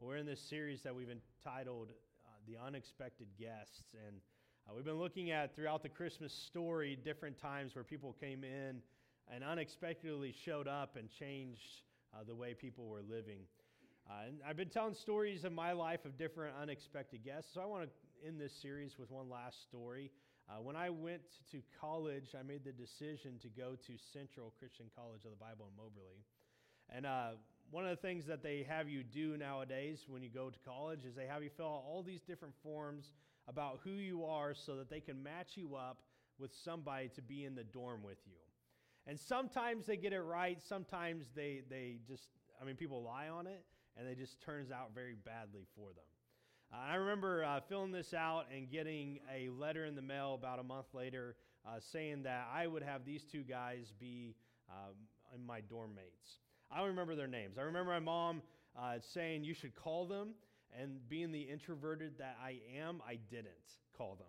We're in this series that we've entitled uh, The Unexpected Guests. And uh, we've been looking at throughout the Christmas story different times where people came in and unexpectedly showed up and changed uh, the way people were living. Uh, and I've been telling stories of my life of different unexpected guests. So I want to end this series with one last story. Uh, when I went to college, I made the decision to go to Central Christian College of the Bible in Moberly. And uh, one of the things that they have you do nowadays when you go to college is they have you fill out all these different forms about who you are so that they can match you up with somebody to be in the dorm with you. And sometimes they get it right, sometimes they, they just, I mean, people lie on it, and it just turns out very badly for them. Uh, I remember uh, filling this out and getting a letter in the mail about a month later uh, saying that I would have these two guys be um, my dorm mates. I don't remember their names. I remember my mom uh, saying you should call them, and being the introverted that I am, I didn't call them.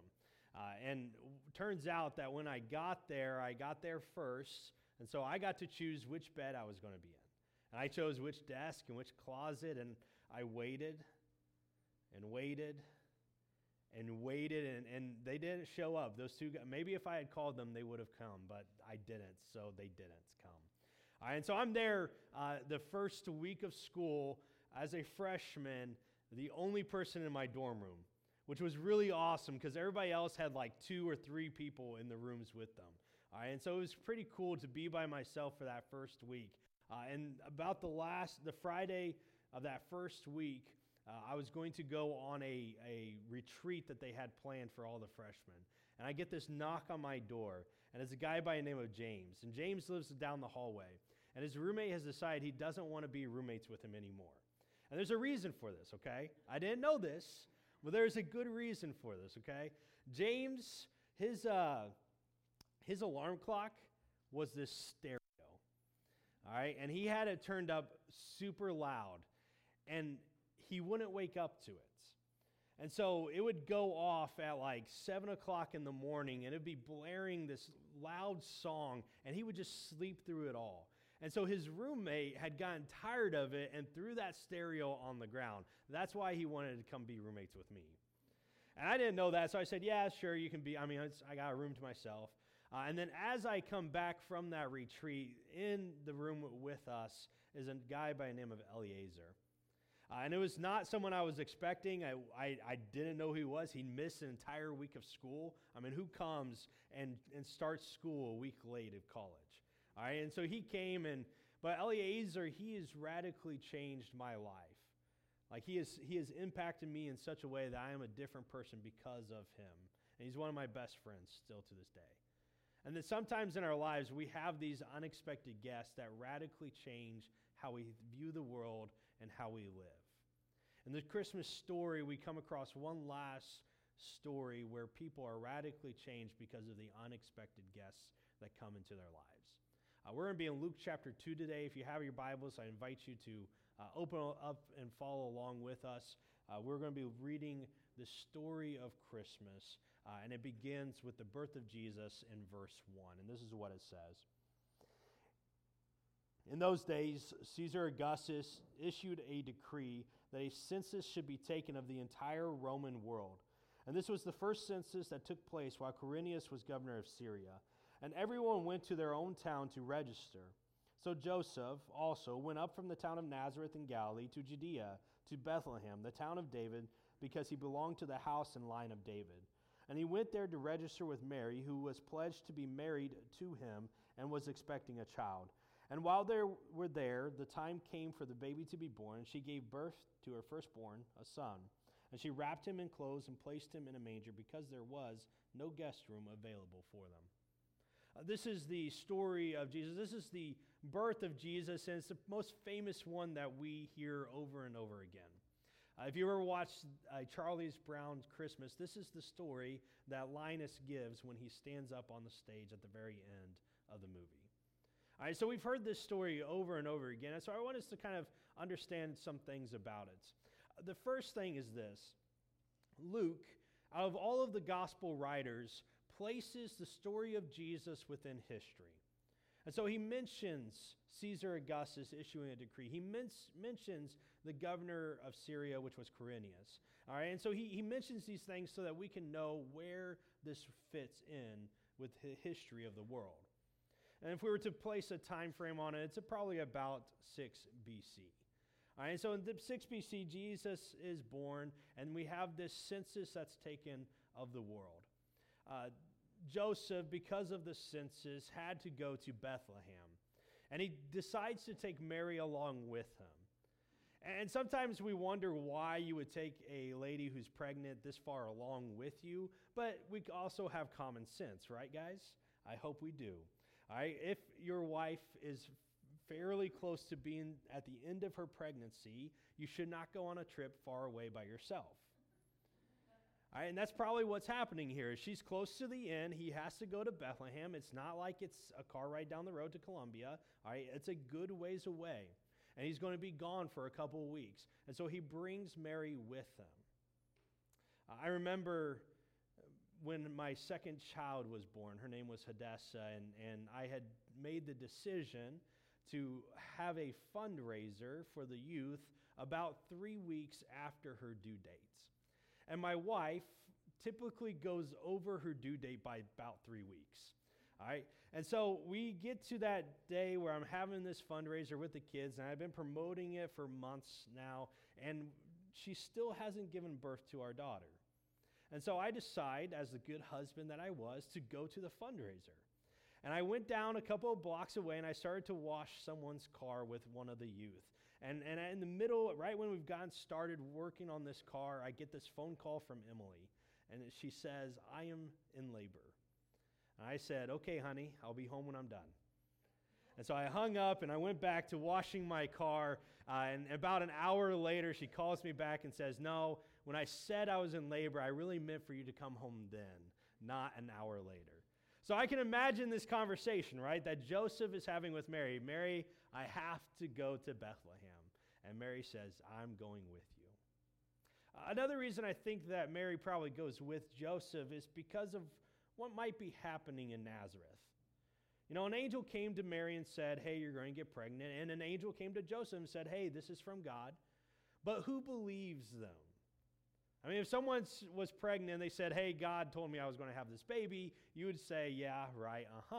Uh, and turns out that when I got there, I got there first, and so I got to choose which bed I was going to be in. And I chose which desk and which closet, and I waited and waited and waited, and, and they didn't show up. Those two, guys, maybe if I had called them, they would have come, but I didn't, so they didn't come. And so I'm there uh, the first week of school as a freshman, the only person in my dorm room, which was really awesome because everybody else had like two or three people in the rooms with them. All right, and so it was pretty cool to be by myself for that first week. Uh, and about the last, the Friday of that first week, uh, I was going to go on a, a retreat that they had planned for all the freshmen. And I get this knock on my door, and it's a guy by the name of James. And James lives down the hallway. And his roommate has decided he doesn't want to be roommates with him anymore. And there's a reason for this, okay? I didn't know this, but there's a good reason for this, okay? James, his, uh, his alarm clock was this stereo, all right? And he had it turned up super loud, and he wouldn't wake up to it. And so it would go off at like seven o'clock in the morning, and it'd be blaring this loud song, and he would just sleep through it all. And so his roommate had gotten tired of it and threw that stereo on the ground. That's why he wanted to come be roommates with me. And I didn't know that, so I said, Yeah, sure, you can be. I mean, I got a room to myself. Uh, and then as I come back from that retreat, in the room with us is a guy by the name of Eliezer. Uh, and it was not someone I was expecting. I, I, I, didn't know who he was. He missed an entire week of school. I mean, who comes and, and starts school a week late of college? All right, and so he came and, but Eliezer, he has radically changed my life. Like he has, he has impacted me in such a way that I am a different person because of him. And he's one of my best friends still to this day. And that sometimes in our lives, we have these unexpected guests that radically change how we view the world and how we live. In the Christmas story, we come across one last story where people are radically changed because of the unexpected guests that come into their lives. Uh, we're going to be in Luke chapter 2 today. If you have your Bibles, I invite you to uh, open up and follow along with us. Uh, we're going to be reading the story of Christmas, uh, and it begins with the birth of Jesus in verse 1. And this is what it says. In those days, Caesar Augustus issued a decree that a census should be taken of the entire Roman world. And this was the first census that took place while Quirinius was governor of Syria and everyone went to their own town to register. So Joseph also went up from the town of Nazareth in Galilee to Judea, to Bethlehem, the town of David, because he belonged to the house and line of David. And he went there to register with Mary, who was pledged to be married to him and was expecting a child. And while they were there, the time came for the baby to be born, and she gave birth to her firstborn, a son. And she wrapped him in clothes and placed him in a manger because there was no guest room available for them. Uh, this is the story of Jesus. This is the birth of Jesus, and it's the most famous one that we hear over and over again. Uh, if you ever watched uh, Charlie's Brown Christmas, this is the story that Linus gives when he stands up on the stage at the very end of the movie. All right, so we've heard this story over and over again, and so I want us to kind of understand some things about it. The first thing is this Luke, out of all of the gospel writers, places the story of Jesus within history. And so he mentions Caesar Augustus issuing a decree. He men- mentions the governor of Syria, which was Quirinius. All right, and so he, he mentions these things so that we can know where this fits in with the history of the world. And if we were to place a time frame on it, it's probably about 6 BC. All right, so in the 6 BC, Jesus is born, and we have this census that's taken of the world. Uh, Joseph, because of the census, had to go to Bethlehem. And he decides to take Mary along with him. And sometimes we wonder why you would take a lady who's pregnant this far along with you, but we also have common sense, right, guys? I hope we do. All right, if your wife is fairly close to being at the end of her pregnancy, you should not go on a trip far away by yourself. All right, and that's probably what's happening here. She's close to the end. He has to go to Bethlehem. It's not like it's a car ride down the road to Columbia. All right, it's a good ways away. And he's going to be gone for a couple of weeks. And so he brings Mary with him. I remember when my second child was born, her name was Hadessa, and, and I had made the decision to have a fundraiser for the youth about three weeks after her due dates. And my wife typically goes over her due date by about three weeks. All right. And so we get to that day where I'm having this fundraiser with the kids, and I've been promoting it for months now, and she still hasn't given birth to our daughter. And so I decide, as the good husband that I was, to go to the fundraiser. And I went down a couple of blocks away and I started to wash someone's car with one of the youth. And, and in the middle, right when we've gotten started working on this car, I get this phone call from Emily. And she says, I am in labor. And I said, Okay, honey, I'll be home when I'm done. And so I hung up and I went back to washing my car. Uh, and about an hour later, she calls me back and says, No, when I said I was in labor, I really meant for you to come home then, not an hour later. So I can imagine this conversation, right, that Joseph is having with Mary. Mary, I have to go to Bethlehem. And Mary says, I'm going with you. Another reason I think that Mary probably goes with Joseph is because of what might be happening in Nazareth. You know, an angel came to Mary and said, Hey, you're going to get pregnant. And an angel came to Joseph and said, Hey, this is from God. But who believes them? I mean, if someone was pregnant and they said, Hey, God told me I was going to have this baby, you would say, Yeah, right, uh huh.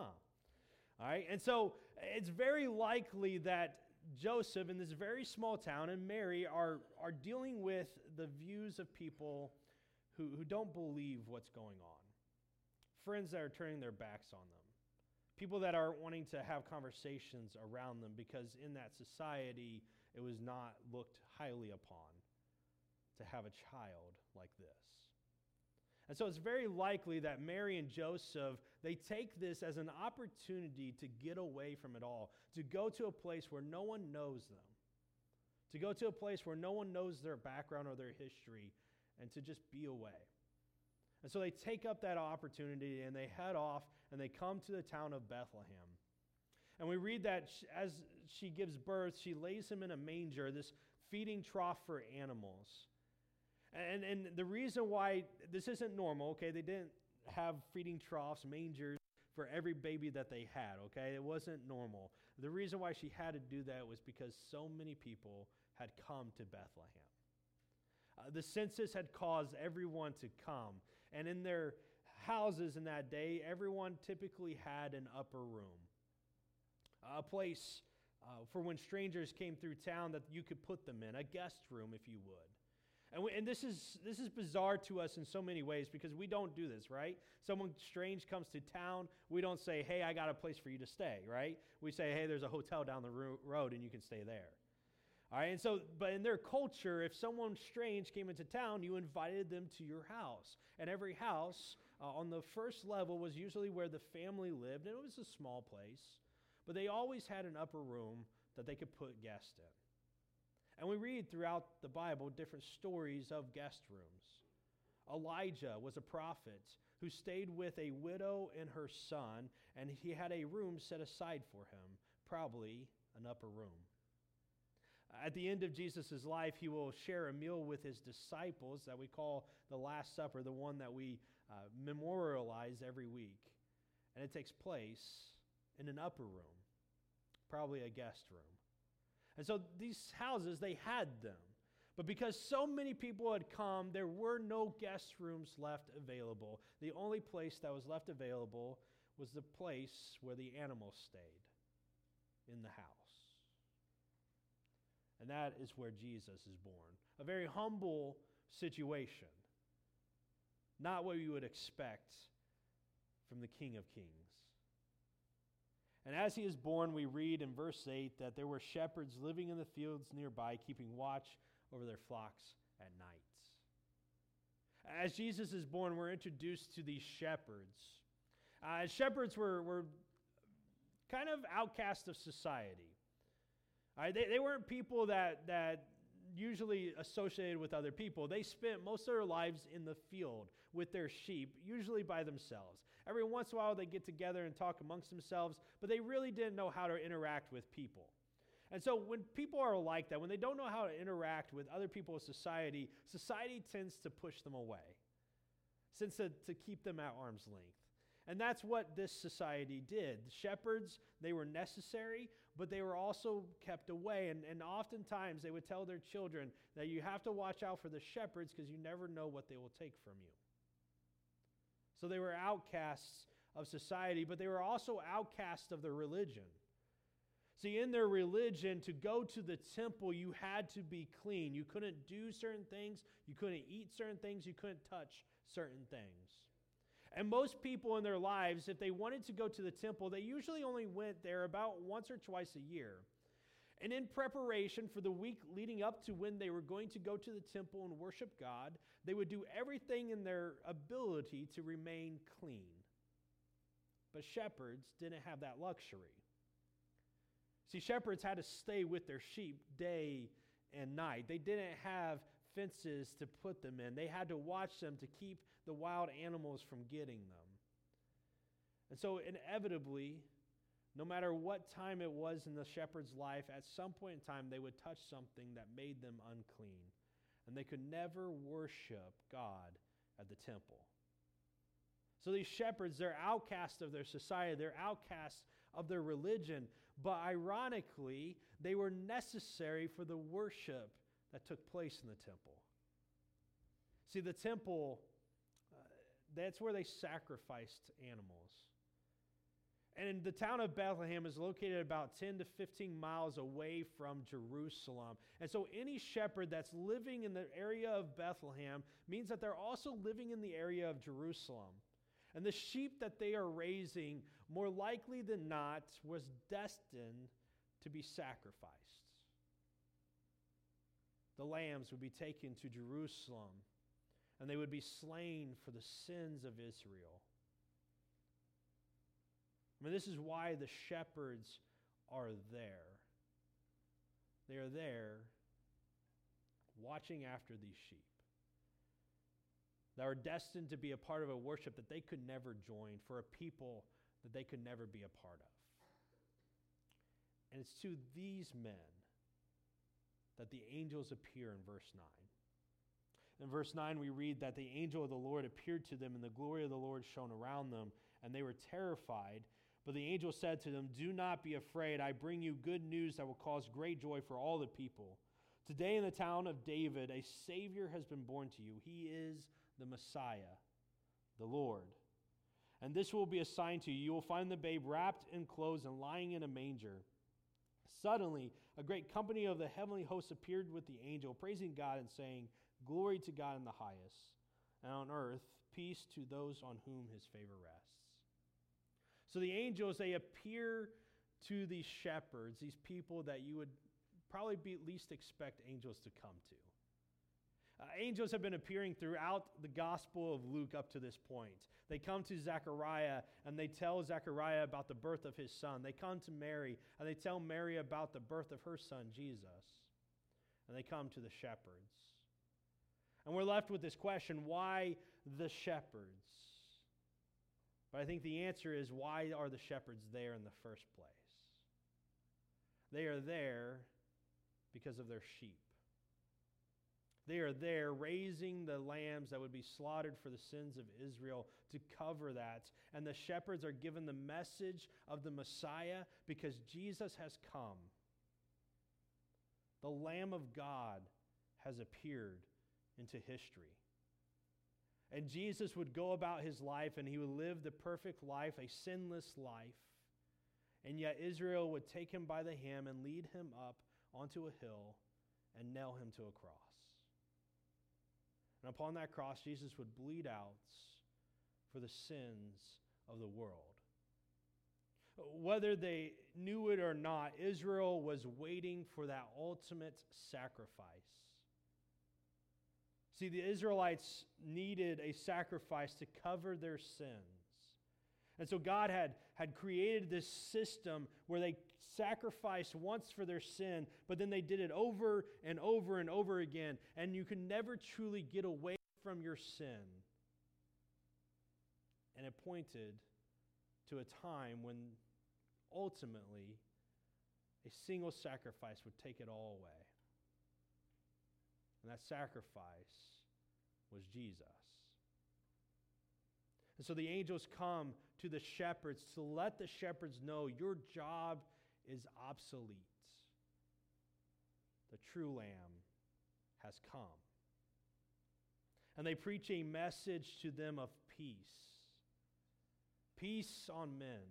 All right? And so it's very likely that Joseph in this very small town and Mary are, are dealing with the views of people who, who don't believe what's going on, friends that are turning their backs on them, people that are wanting to have conversations around them because in that society it was not looked highly upon to have a child like this. And so it's very likely that Mary and Joseph, they take this as an opportunity to get away from it all, to go to a place where no one knows them, to go to a place where no one knows their background or their history, and to just be away. And so they take up that opportunity and they head off and they come to the town of Bethlehem. And we read that as she gives birth, she lays him in a manger, this feeding trough for animals. And, and the reason why this isn't normal, okay, they didn't have feeding troughs, mangers for every baby that they had, okay? It wasn't normal. The reason why she had to do that was because so many people had come to Bethlehem. Uh, the census had caused everyone to come. And in their houses in that day, everyone typically had an upper room, a place uh, for when strangers came through town that you could put them in, a guest room, if you would. And, we, and this, is, this is bizarre to us in so many ways because we don't do this, right? Someone strange comes to town, we don't say, hey, I got a place for you to stay, right? We say, hey, there's a hotel down the ro- road and you can stay there. All right, and so, but in their culture, if someone strange came into town, you invited them to your house. And every house uh, on the first level was usually where the family lived, and it was a small place, but they always had an upper room that they could put guests in. And we read throughout the Bible different stories of guest rooms. Elijah was a prophet who stayed with a widow and her son, and he had a room set aside for him, probably an upper room. At the end of Jesus' life, he will share a meal with his disciples that we call the Last Supper, the one that we uh, memorialize every week. And it takes place in an upper room, probably a guest room. And so these houses, they had them. But because so many people had come, there were no guest rooms left available. The only place that was left available was the place where the animals stayed in the house. And that is where Jesus is born. A very humble situation. Not what you would expect from the King of Kings. And as he is born, we read in verse 8 that there were shepherds living in the fields nearby, keeping watch over their flocks at night. As Jesus is born, we're introduced to these shepherds. Uh, shepherds were, were kind of outcasts of society. Right? They, they weren't people that, that usually associated with other people. They spent most of their lives in the field with their sheep, usually by themselves. Every once in a while, they get together and talk amongst themselves, but they really didn't know how to interact with people. And so, when people are like that, when they don't know how to interact with other people in society, society tends to push them away, since to, to keep them at arm's length. And that's what this society did. The shepherds, they were necessary, but they were also kept away. And, and oftentimes they would tell their children that you have to watch out for the shepherds because you never know what they will take from you. So they were outcasts of society, but they were also outcasts of their religion. See, in their religion, to go to the temple, you had to be clean. You couldn't do certain things, you couldn't eat certain things, you couldn't touch certain things. And most people in their lives, if they wanted to go to the temple, they usually only went there about once or twice a year. And in preparation for the week leading up to when they were going to go to the temple and worship God, they would do everything in their ability to remain clean. But shepherds didn't have that luxury. See, shepherds had to stay with their sheep day and night. They didn't have fences to put them in, they had to watch them to keep the wild animals from getting them. And so, inevitably, no matter what time it was in the shepherd's life, at some point in time, they would touch something that made them unclean. And they could never worship God at the temple. So these shepherds, they're outcasts of their society, they're outcasts of their religion. But ironically, they were necessary for the worship that took place in the temple. See, the temple, uh, that's where they sacrificed animals. And the town of Bethlehem is located about 10 to 15 miles away from Jerusalem. And so any shepherd that's living in the area of Bethlehem means that they're also living in the area of Jerusalem. And the sheep that they are raising, more likely than not, was destined to be sacrificed. The lambs would be taken to Jerusalem, and they would be slain for the sins of Israel. I mean, this is why the shepherds are there. They are there watching after these sheep that are destined to be a part of a worship that they could never join, for a people that they could never be a part of. And it's to these men that the angels appear in verse 9. In verse 9, we read that the angel of the Lord appeared to them, and the glory of the Lord shone around them, and they were terrified. But the angel said to them, Do not be afraid. I bring you good news that will cause great joy for all the people. Today in the town of David, a Savior has been born to you. He is the Messiah, the Lord. And this will be a sign to you. You will find the babe wrapped in clothes and lying in a manger. Suddenly, a great company of the heavenly hosts appeared with the angel, praising God and saying, Glory to God in the highest, and on earth, peace to those on whom his favor rests. So the angels, they appear to these shepherds, these people that you would probably be least expect angels to come to. Uh, angels have been appearing throughout the Gospel of Luke up to this point. They come to Zechariah and they tell Zechariah about the birth of his son. They come to Mary and they tell Mary about the birth of her son, Jesus. And they come to the shepherds. And we're left with this question why the shepherds? But I think the answer is why are the shepherds there in the first place? They are there because of their sheep. They are there raising the lambs that would be slaughtered for the sins of Israel to cover that. And the shepherds are given the message of the Messiah because Jesus has come. the Lamb of God has appeared into history. And Jesus would go about his life and he would live the perfect life, a sinless life. And yet Israel would take him by the hand and lead him up onto a hill and nail him to a cross. And upon that cross, Jesus would bleed out for the sins of the world. Whether they knew it or not, Israel was waiting for that ultimate sacrifice. See, the Israelites needed a sacrifice to cover their sins. And so God had, had created this system where they sacrificed once for their sin, but then they did it over and over and over again. And you can never truly get away from your sin. And it pointed to a time when ultimately a single sacrifice would take it all away. And that sacrifice was Jesus. And so the angels come to the shepherds to let the shepherds know your job is obsolete. The true lamb has come. And they preach a message to them of peace peace on men.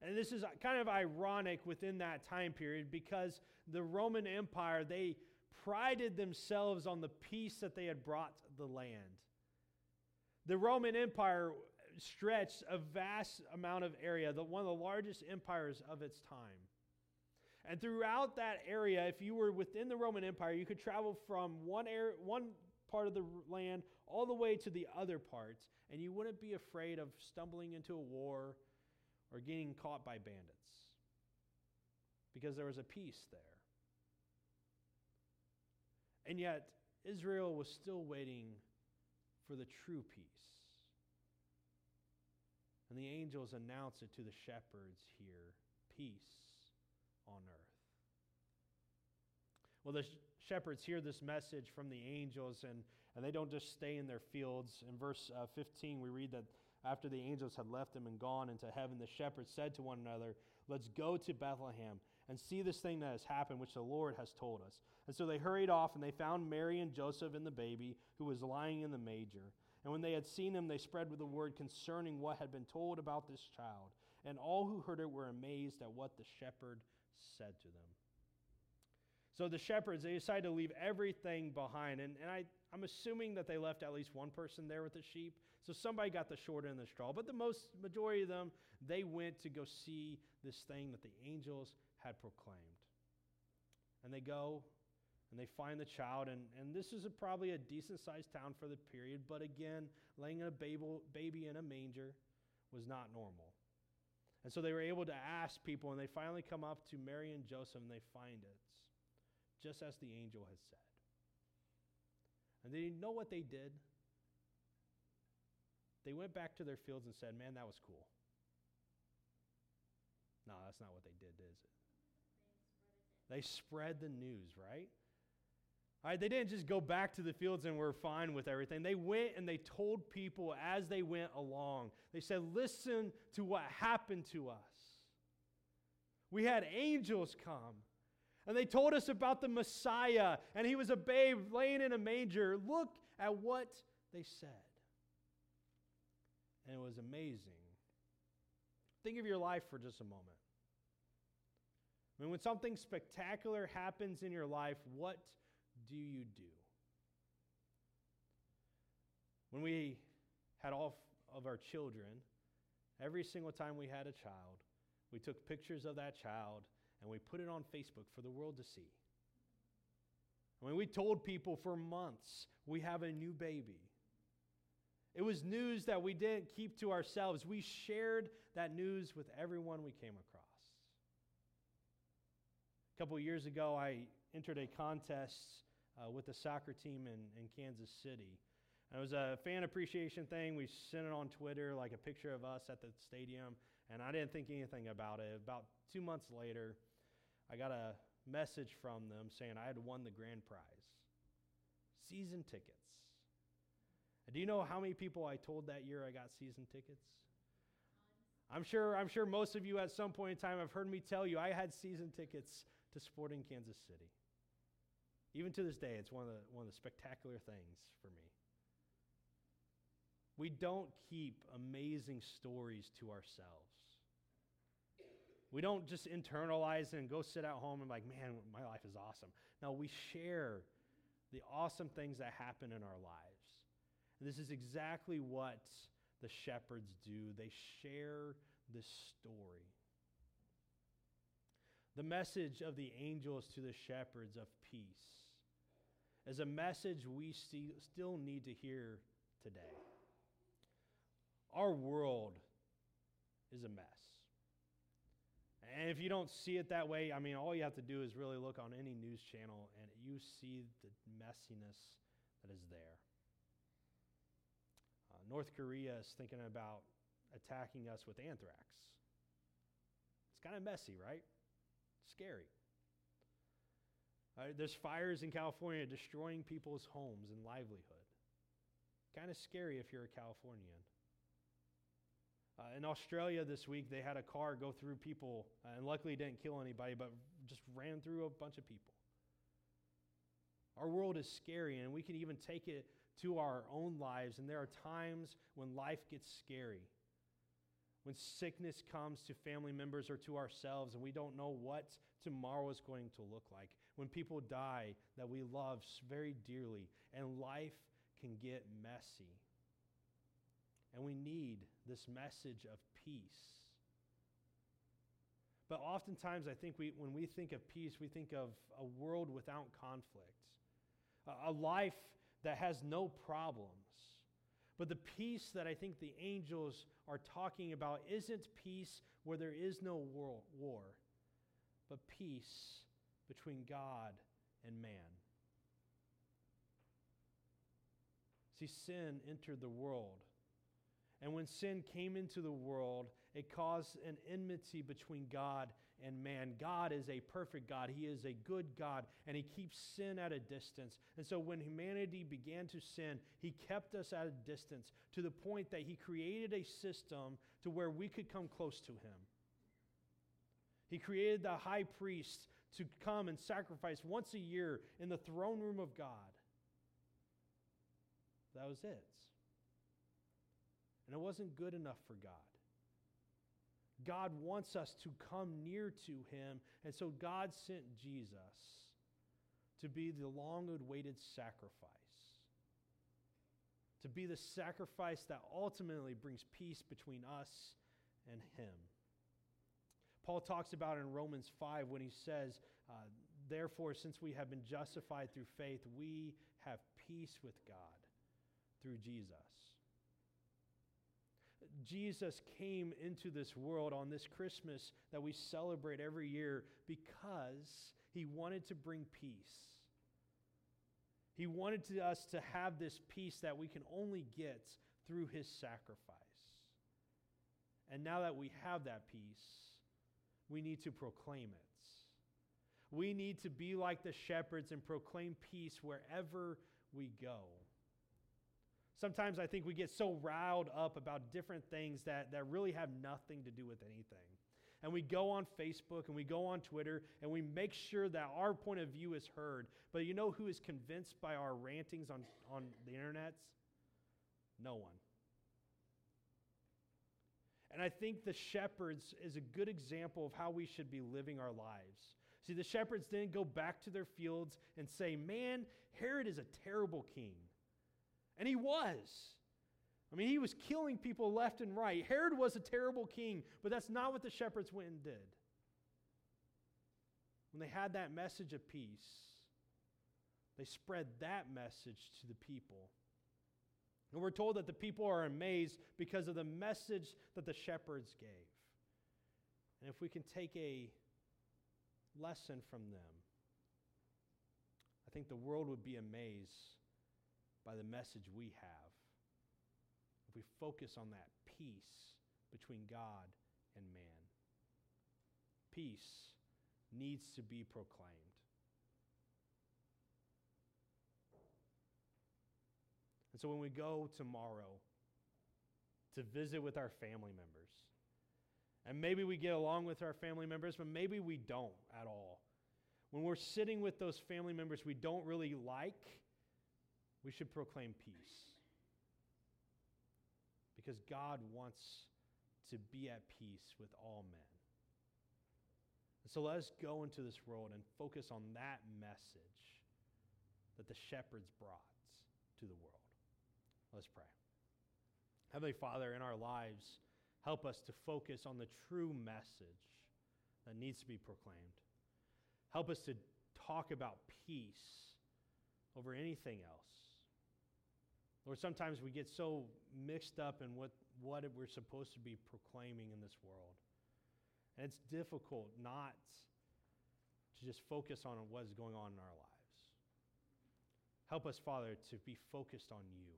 And this is kind of ironic within that time period because the Roman Empire, they prided themselves on the peace that they had brought the land. The Roman Empire stretched a vast amount of area, the, one of the largest empires of its time. And throughout that area, if you were within the Roman Empire, you could travel from one, area, one part of the land all the way to the other parts, and you wouldn't be afraid of stumbling into a war or getting caught by bandits because there was a peace there. And yet, Israel was still waiting for the true peace. And the angels announce it to the shepherds here peace on earth. Well, the shepherds hear this message from the angels, and, and they don't just stay in their fields. In verse uh, 15, we read that after the angels had left them and gone into heaven, the shepherds said to one another, Let's go to Bethlehem and see this thing that has happened, which the Lord has told us. And so they hurried off, and they found Mary and Joseph and the baby, who was lying in the manger. And when they had seen him, they spread with the word concerning what had been told about this child. And all who heard it were amazed at what the shepherd said to them. So the shepherds, they decided to leave everything behind. And, and I, I'm assuming that they left at least one person there with the sheep. So somebody got the short end of the straw. But the most majority of them, they went to go see this thing that the angels had proclaimed. And they go and they find the child, and, and this is a, probably a decent sized town for the period, but again, laying a baby in a manger was not normal. And so they were able to ask people, and they finally come up to Mary and Joseph, and they find it, just as the angel had said. And they didn't know what they did. They went back to their fields and said, Man, that was cool. No, that's not what they did, is it? They spread the news, right? All right, they didn't just go back to the fields and were fine with everything. They went and they told people as they went along. They said, Listen to what happened to us. We had angels come, and they told us about the Messiah, and he was a babe laying in a manger. Look at what they said. And it was amazing. Think of your life for just a moment. I mean, when something spectacular happens in your life, what do you do? When we had all of our children, every single time we had a child, we took pictures of that child and we put it on Facebook for the world to see. I mean, we told people for months we have a new baby. It was news that we didn't keep to ourselves. We shared that news with everyone we came across. A couple years ago, I entered a contest uh, with the soccer team in, in Kansas City. And it was a fan appreciation thing. We sent it on Twitter, like a picture of us at the stadium, and I didn't think anything about it. About two months later, I got a message from them saying I had won the grand prize season tickets. Do you know how many people I told that year I got season tickets? I'm sure, I'm sure most of you at some point in time have heard me tell you I had season tickets to Sporting Kansas City. Even to this day, it's one of the, one of the spectacular things for me. We don't keep amazing stories to ourselves. We don't just internalize and go sit at home and like, man, my life is awesome. No, we share the awesome things that happen in our lives. And this is exactly what the shepherds do. They share the story. The message of the angels to the shepherds of peace is a message we still need to hear today. Our world is a mess. And if you don't see it that way, I mean, all you have to do is really look on any news channel and you see the messiness that is there. Uh, North Korea is thinking about attacking us with anthrax. It's kind of messy, right? Scary. Uh, there's fires in California destroying people's homes and livelihood. Kind of scary if you're a Californian. Uh, in Australia this week, they had a car go through people, uh, and luckily didn't kill anybody, but just ran through a bunch of people. Our world is scary, and we can even take it to our own lives. And there are times when life gets scary, when sickness comes to family members or to ourselves, and we don't know what tomorrow is going to look like. When people die that we love very dearly, and life can get messy. And we need this message of peace. But oftentimes, I think we, when we think of peace, we think of a world without conflict, a, life that has no problems. But the peace that I think the angels are talking about isn't peace where there is no war, but peace between God and man. See, sin entered the world and when sin came into the world, it caused an enmity between God and man. God is a perfect God. He is a good God, and He keeps sin at a distance. And so when humanity began to sin, He kept us at a distance to the point that He created a system to where we could come close to Him. He created the high priest to come and sacrifice once a year in the throne room of God. That was it. And it wasn't good enough for God. God wants us to come near to Him, and so God sent Jesus to be the long awaited sacrifice, to be the sacrifice that ultimately brings peace between us and Him. Paul talks about in Romans 5 when he says, uh, Therefore, since we have been justified through faith, we have peace with God through Jesus. Jesus came into this world on this Christmas that we celebrate every year because he wanted to bring peace. He wanted to, us to have this peace that we can only get through his sacrifice. And now that we have that peace, we need to proclaim it. We need to be like the shepherds and proclaim peace wherever we go. Sometimes I think we get so riled up about different things that, that really have nothing to do with anything. And we go on Facebook and we go on Twitter and we make sure that our point of view is heard. But you know who is convinced by our rantings on, on the internet? No one. And I think the shepherds is a good example of how we should be living our lives. See, the shepherds didn't go back to their fields and say, Man, Herod is a terrible king. And he was. I mean, he was killing people left and right. Herod was a terrible king, but that's not what the shepherds went and did. When they had that message of peace, they spread that message to the people. And we're told that the people are amazed because of the message that the shepherds gave. And if we can take a lesson from them, I think the world would be amazed by the message we have. If we focus on that peace between God and man, peace needs to be proclaimed. And so when we go tomorrow to visit with our family members, and maybe we get along with our family members, but maybe we don't at all. when we're sitting with those family members we don't really like, we should proclaim peace. Because God wants to be at peace with all men. And so let us go into this world and focus on that message that the shepherds brought to the world. Let's pray. Heavenly Father, in our lives, help us to focus on the true message that needs to be proclaimed. Help us to talk about peace over anything else. Lord, sometimes we get so mixed up in what, what we're supposed to be proclaiming in this world. And it's difficult not to just focus on what is going on in our lives. Help us, Father, to be focused on you.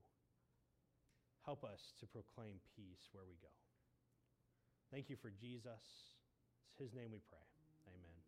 Help us to proclaim peace where we go. Thank you for Jesus. It's his name we pray.